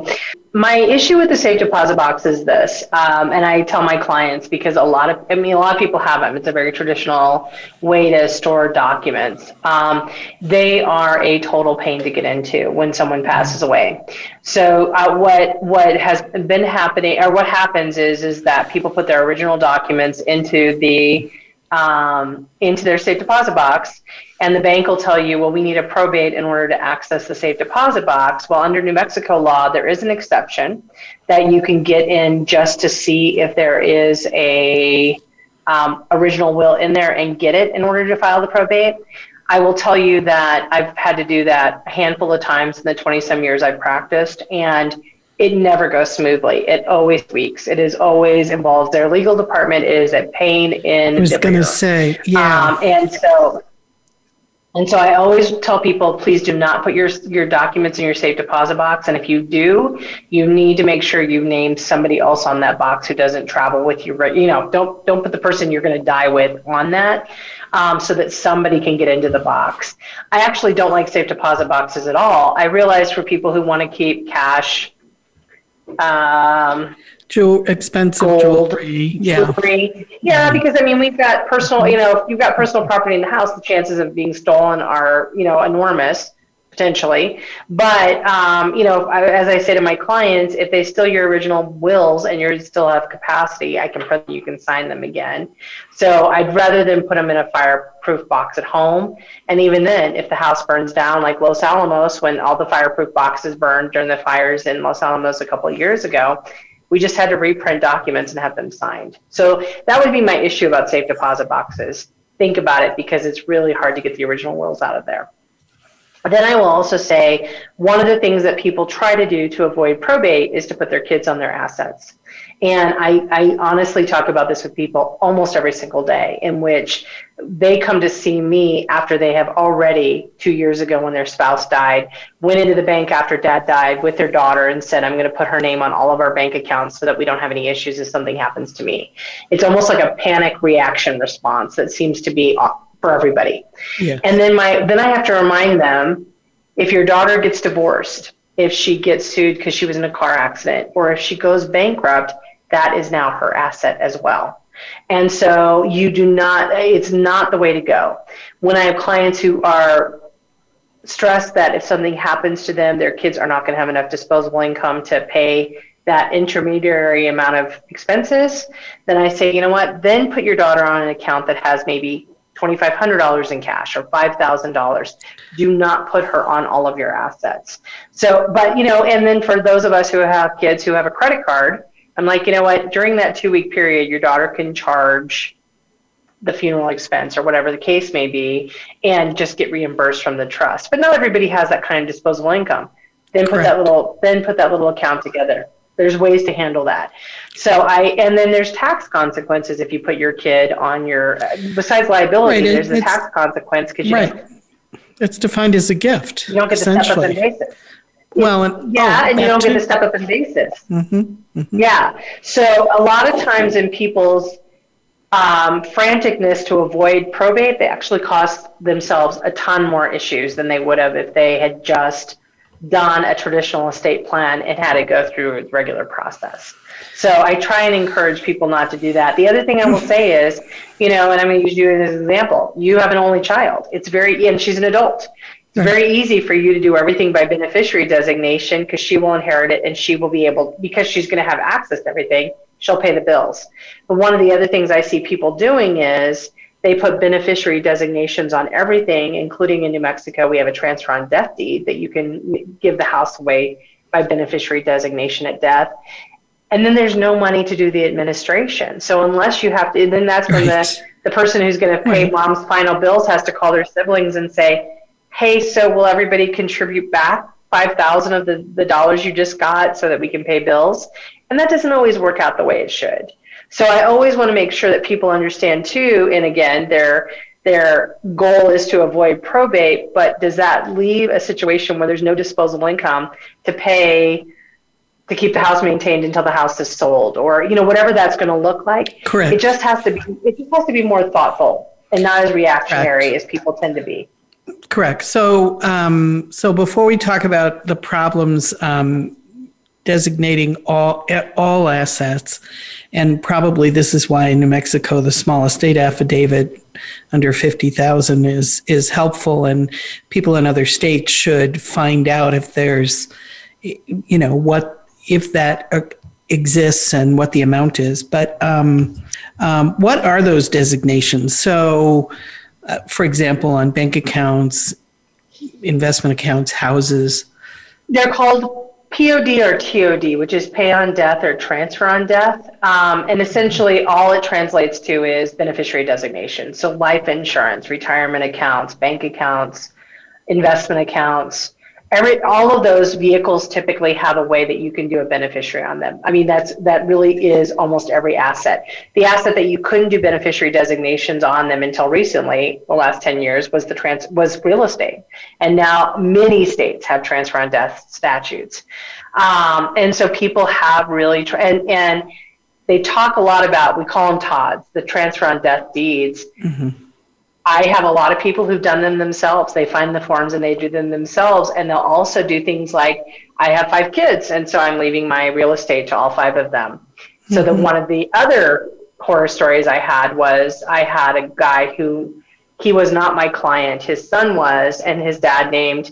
Speaker 2: My issue with the safe deposit box is this, um, and I tell my clients because a lot of, I mean, a lot of people have them. It's a very traditional way to store documents. Um, they are a total pain to get into when someone passes away. So uh, what what has been happening, or what happens is, is that people put their original documents into the um, into their safe deposit box, and the bank will tell you, well, we need a probate in order to access the safe deposit box. Well, under New Mexico law, there is an exception that you can get in just to see if there is a um, original will in there and get it in order to file the probate. I will tell you that I've had to do that a handful of times in the 20 some years I've practiced, and it never goes smoothly. It always leaks. It is always involves their legal department. is a pain in.
Speaker 1: I was going to say, yeah.
Speaker 2: Um, and so, and so I always tell people, please do not put your your documents in your safe deposit box. And if you do, you need to make sure you name somebody else on that box who doesn't travel with you. You know, don't don't put the person you're going to die with on that. Um, so that somebody can get into the box. I actually don't like safe deposit boxes at all. I realize for people who want to keep cash um,
Speaker 1: Jewel, expensive
Speaker 2: Gold.
Speaker 1: jewelry. Yeah.
Speaker 2: jewelry. Yeah, because I mean, we've got personal, you know, if you've got personal property in the house, the chances of being stolen are, you know, enormous potentially. But, um, you know, as I say to my clients, if they steal your original wills and you still have capacity, I can print you can sign them again. So I'd rather than put them in a fireproof box at home. And even then, if the house burns down, like Los Alamos, when all the fireproof boxes burned during the fires in Los Alamos a couple of years ago, we just had to reprint documents and have them signed. So that would be my issue about safe deposit boxes. Think about it because it's really hard to get the original wills out of there. But then I will also say one of the things that people try to do to avoid probate is to put their kids on their assets. And I, I honestly talk about this with people almost every single day, in which they come to see me after they have already, two years ago when their spouse died, went into the bank after dad died with their daughter and said, I'm going to put her name on all of our bank accounts so that we don't have any issues if something happens to me. It's almost like a panic reaction response that seems to be for everybody.
Speaker 1: Yeah.
Speaker 2: And then my then I have to remind them if your daughter gets divorced, if she gets sued because she was in a car accident, or if she goes bankrupt, that is now her asset as well. And so you do not, it's not the way to go. When I have clients who are stressed that if something happens to them, their kids are not going to have enough disposable income to pay that intermediary amount of expenses, then I say, you know what, then put your daughter on an account that has maybe $2,500 in cash or $5,000. Do not put her on all of your assets. So, but, you know, and then for those of us who have kids who have a credit card, I'm like, you know what, during that two week period, your daughter can charge the funeral expense or whatever the case may be and just get reimbursed from the trust. But not everybody has that kind of disposable income. Then put that little then put that little account together. There's ways to handle that. So I and then there's tax consequences if you put your kid on your besides liability.
Speaker 1: Right, it-
Speaker 2: there's a tax consequence because you,
Speaker 1: Right. It's defined as a gift.
Speaker 2: you don't get to step up and basis.
Speaker 1: Well, and,
Speaker 2: Yeah,
Speaker 1: oh,
Speaker 2: and you don't get to step up in basis.
Speaker 1: Mm-hmm.
Speaker 2: Yeah. So a lot of times in people's um, franticness to avoid probate, they actually cost themselves a ton more issues than they would have if they had just done a traditional estate plan and had it go through its regular process. So I try and encourage people not to do that. The other thing I will say is, you know, and I'm going to use you as an example. You have an only child. It's very, and she's an adult. It's very easy for you to do everything by beneficiary designation because she will inherit it and she will be able, because she's going to have access to everything, she'll pay the bills. But one of the other things I see people doing is they put beneficiary designations on everything, including in New Mexico, we have a transfer on death deed that you can give the house away by beneficiary designation at death. And then there's no money to do the administration. So unless you have to, then that's when right. the, the person who's going to pay right. mom's final bills has to call their siblings and say, hey, so will everybody contribute back 5,000 of the, the dollars you just got so that we can pay bills? And that doesn't always work out the way it should. So I always want to make sure that people understand too, and again, their their goal is to avoid probate, but does that leave a situation where there's no disposable income to pay to keep the house maintained until the house is sold or you know whatever that's going to look like
Speaker 1: correct
Speaker 2: it just has to be it just has to be more thoughtful and not as reactionary correct. as people tend to be
Speaker 1: Correct. So, um, so before we talk about the problems um, designating all all assets, and probably this is why in New Mexico the small estate affidavit under fifty thousand is is helpful, and people in other states should find out if there's, you know, what if that uh, exists and what the amount is. But um, um what are those designations? So uh, for example, on bank accounts, investment accounts, houses?
Speaker 2: They're called POD or TOD, which is pay on death or transfer on death. Um, and essentially, all it translates to is beneficiary designation. So, life insurance, retirement accounts, bank accounts, investment accounts every all of those vehicles typically have a way that you can do a beneficiary on them. I mean, that's that really is almost every asset. The asset that you couldn't do beneficiary designations on them until recently, the last 10 years, was the trans was real estate. And now many states have transfer on death statutes. Um, and so people have really tra- and and they talk a lot about we call them TODs, the transfer on death deeds. Mm-hmm I have a lot of people who've done them themselves. They find the forms and they do them themselves. And they'll also do things like, I have five kids, and so I'm leaving my real estate to all five of them. So mm-hmm. that one of the other horror stories I had was I had a guy who he was not my client. His son was, and his dad named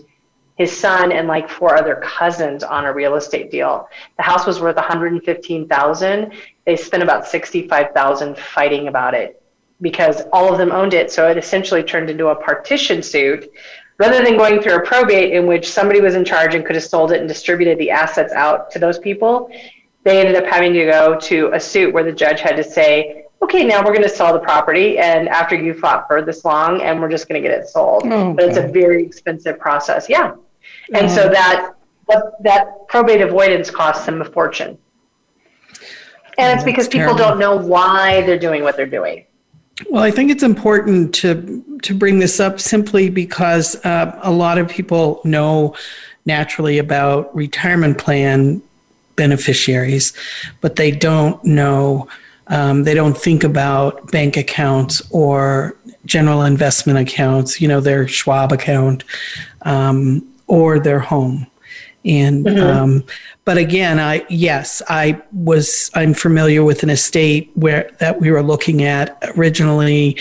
Speaker 2: his son and like four other cousins on a real estate deal. The house was worth 115,000. They spent about 65,000 fighting about it because all of them owned it. So it essentially turned into a partition suit rather than going through a probate in which somebody was in charge and could have sold it and distributed the assets out to those people. They ended up having to go to a suit where the judge had to say, okay, now we're going to sell the property. And after you fought for this long, and we're just going to get it sold. Okay. But it's a very expensive process. Yeah. And so that, that probate avoidance costs them a fortune. And it's because people don't know why they're doing what they're doing.
Speaker 1: Well, I think it's important to to bring this up simply because uh, a lot of people know naturally about retirement plan beneficiaries, but they don't know. Um, they don't think about bank accounts or general investment accounts. You know, their Schwab account um, or their home, and mm-hmm. um, but again, I yes, I was I'm familiar with an estate where that we were looking at originally,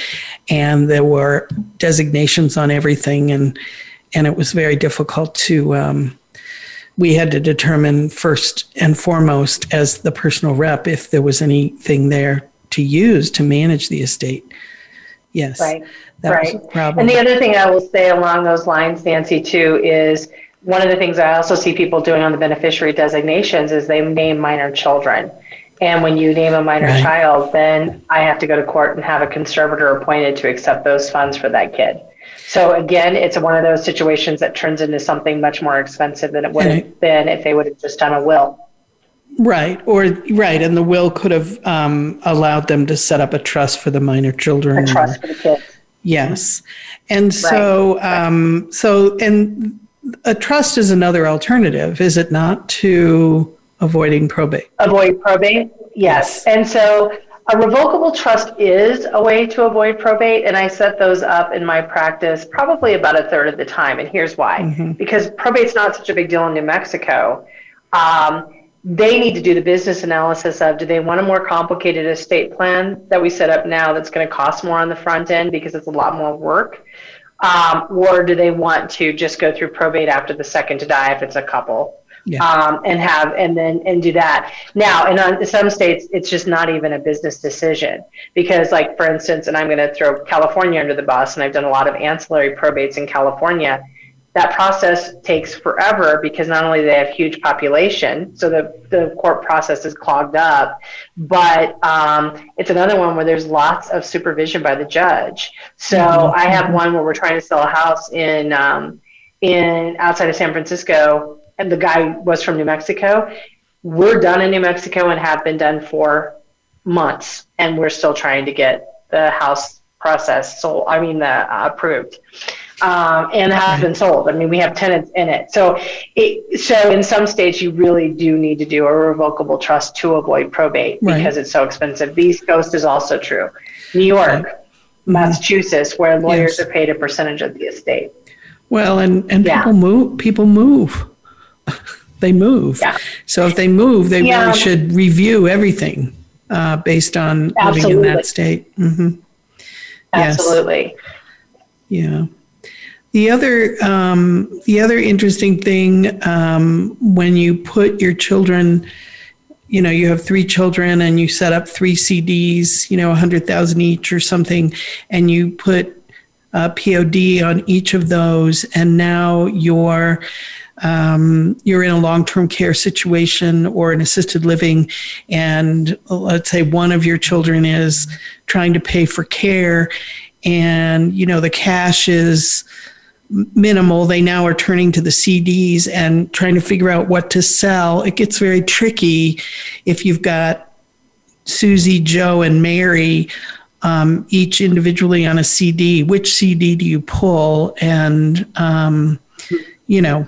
Speaker 1: and there were designations on everything, and and it was very difficult to. Um, we had to determine first and foremost as the personal rep if there was anything there to use to manage the estate. Yes,
Speaker 2: right, right. And the other thing I will say along those lines, Nancy, too, is one of the things I also see people doing on the beneficiary designations is they name minor children. And when you name a minor right. child, then I have to go to court and have a conservator appointed to accept those funds for that kid. So again, it's one of those situations that turns into something much more expensive than it would have been if they would have just done a will.
Speaker 1: Right, or right, and the will could have um, allowed them to set up a trust for the minor children.
Speaker 2: A trust or, for the kids.
Speaker 1: Yes, and so right. um, so and a trust is another alternative, is it not, to avoiding probate?
Speaker 2: Avoid probate, yes. yes. And so a revocable trust is a way to avoid probate, and I set those up in my practice probably about a third of the time. And here's why mm-hmm. because probate's not such a big deal in New Mexico. Um, they need to do the business analysis of do they want a more complicated estate plan that we set up now that's going to cost more on the front end because it's a lot more work Um, or do they want to just go through probate after the second to die if it's a couple?
Speaker 1: Yeah.
Speaker 2: Um, and have and then and do that now and on some states it's just not even a business decision because like for instance and i'm going to throw california under the bus and i've done a lot of ancillary probates in california that process takes forever because not only do they have huge population, so the, the court process is clogged up, but um, it's another one where there's lots of supervision by the judge. So mm-hmm. I have one where we're trying to sell a house in um, in outside of San Francisco, and the guy was from New Mexico. We're done in New Mexico and have been done for months, and we're still trying to get the house process So I mean, the uh, approved um, and has been sold. I mean, we have tenants in it. So, it, so in some states, you really do need to do a revocable trust to avoid probate right. because it's so expensive. The East Coast is also true. New York, right. Massachusetts, where lawyers yes. are paid a percentage of the estate.
Speaker 1: Well, and and yeah. people move. People move. they move. Yeah. So if they move, they yeah. really should review everything uh, based on Absolutely. living in that state. Mm-hmm.
Speaker 2: Absolutely.
Speaker 1: Yes. Yeah. The other, um, the other interesting thing um, when you put your children, you know, you have three children and you set up three CDs, you know, a hundred thousand each or something, and you put a POD on each of those, and now you're um, you're in a long-term care situation or an assisted living, and let's say one of your children is trying to pay for care, and you know the cash is minimal. They now are turning to the CDs and trying to figure out what to sell. It gets very tricky if you've got Susie, Joe, and Mary um, each individually on a CD. Which CD do you pull? And, um, you know,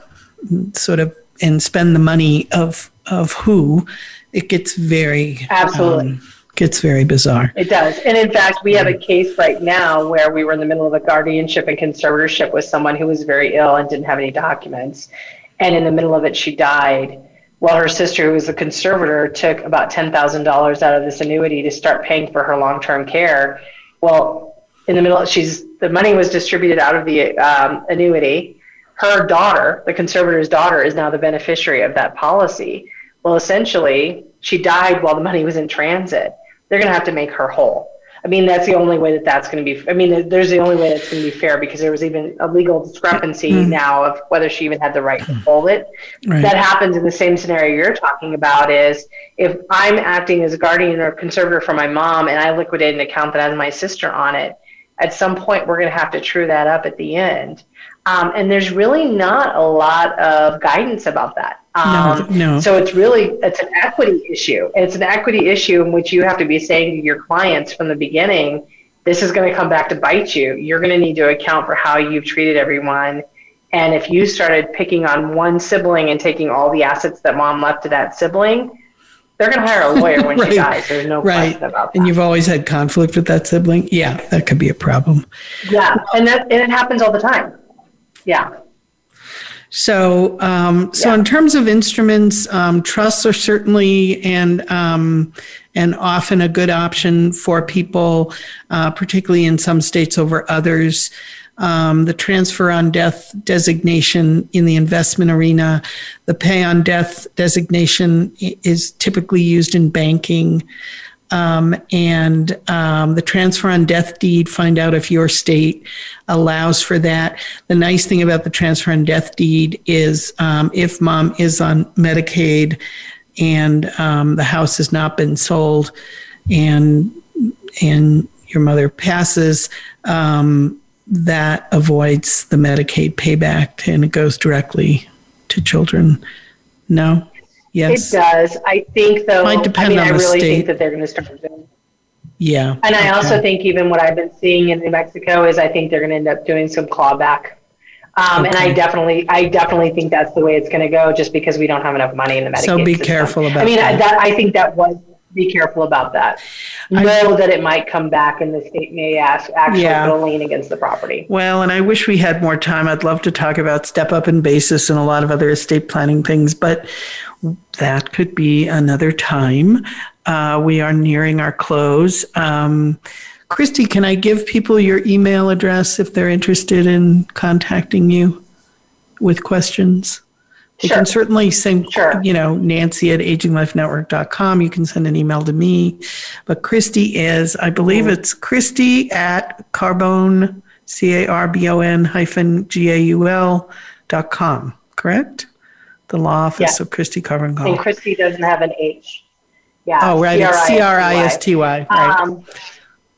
Speaker 1: sort of, and spend the money of, of who? It gets very.
Speaker 2: Absolutely. Um,
Speaker 1: gets very bizarre.
Speaker 2: It does. And in fact, we have a case right now where we were in the middle of a guardianship and conservatorship with someone who was very ill and didn't have any documents. And in the middle of it, she died. While her sister, who was the conservator, took about $10,000 out of this annuity to start paying for her long term care. Well, in the middle, she's the money was distributed out of the um, annuity. Her daughter, the conservator's daughter, is now the beneficiary of that policy. Well, essentially, she died while the money was in transit they're going to have to make her whole. I mean, that's the only way that that's going to be. I mean, there's the only way that's going to be fair because there was even a legal discrepancy mm-hmm. now of whether she even had the right to hold it. Right. That happens in the same scenario you're talking about. Is if I'm acting as a guardian or conservator for my mom and I liquidate an account that has my sister on it, at some point we're going to have to true that up at the end. Um, and there's really not a lot of guidance about that. Um, no, no. So it's really it's an equity issue. And it's an equity issue in which you have to be saying to your clients from the beginning, this is going to come back to bite you. You're going to need to account for how you've treated everyone. And if you started picking on one sibling and taking all the assets that mom left to that sibling, they're going to hire a lawyer when right. she dies. There's no right. question about that.
Speaker 1: And you've always had conflict with that sibling. Yeah, that could be a problem.
Speaker 2: Yeah, and that and it happens all the time. Yeah.
Speaker 1: So, um, so yeah. in terms of instruments, um, trusts are certainly and um, and often a good option for people, uh, particularly in some states over others. Um, the transfer on death designation in the investment arena, the pay on death designation is typically used in banking. Um, and um, the transfer on death deed, find out if your state allows for that. The nice thing about the transfer on death deed is um, if mom is on Medicaid and um, the house has not been sold and and your mother passes, um, that avoids the Medicaid payback and it goes directly to children. No? Yes.
Speaker 2: It does. I think though. Might depend I mean, on I really state. think that they're going to start doing.
Speaker 1: Yeah.
Speaker 2: And I also think even what I've been seeing in New Mexico is I think they're going to end up doing some clawback. Um, okay. And I definitely, I definitely think that's the way it's going to go, just because we don't have enough money in the Medicaid.
Speaker 1: So be
Speaker 2: system.
Speaker 1: careful about.
Speaker 2: I mean,
Speaker 1: that.
Speaker 2: that. I think that was be careful about that. I know that it might come back and the state may ask actually yeah. put a lien against the property.
Speaker 1: Well, and I wish we had more time. I'd love to talk about step up and basis and a lot of other estate planning things, but that could be another time. Uh, we are nearing our close. Um, Cristy, can I give people your email address if they're interested in contacting you with questions? You
Speaker 2: Sure.
Speaker 1: can certainly send,
Speaker 2: Sure.
Speaker 1: you know, Nancy at aginglifenetwork.com. You can send an email to me. But Cristy is, I believe it's Cristy at carbone, C A R B O N hyphen G A U L dot com, correct? The law office
Speaker 2: Yeah.
Speaker 1: of Cristy Carbone
Speaker 2: And Cristy doesn't have an H. Yeah.
Speaker 1: Oh, right. It's C R I S T Y. Right.
Speaker 2: Um,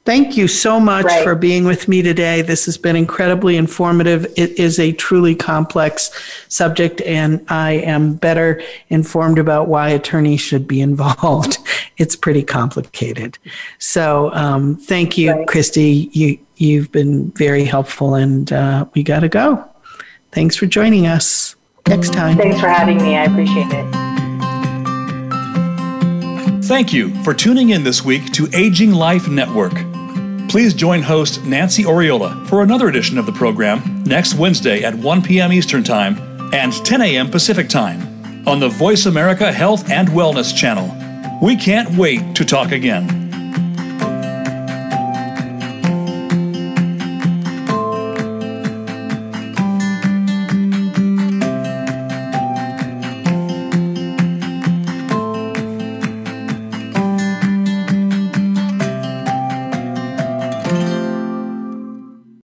Speaker 1: Thank you so much
Speaker 2: Right.
Speaker 1: for being with me today. This has been incredibly informative. It is a truly complex subject, and I am better informed about why attorneys should be involved. It's pretty complicated. So, um, thank you,
Speaker 2: Right.
Speaker 1: Cristy. You you've been very helpful, and uh, we got to go. Thanks for joining us. Next time.
Speaker 2: thanks for having me. I appreciate it.
Speaker 3: Thank you for tuning in this week to Aging Life Network. Please join host Nancy Oriola for another edition of the program next Wednesday at 1 p.m. Eastern Time and 10 a.m. Pacific Time on the Voice America Health and Wellness channel. We can't wait to talk again.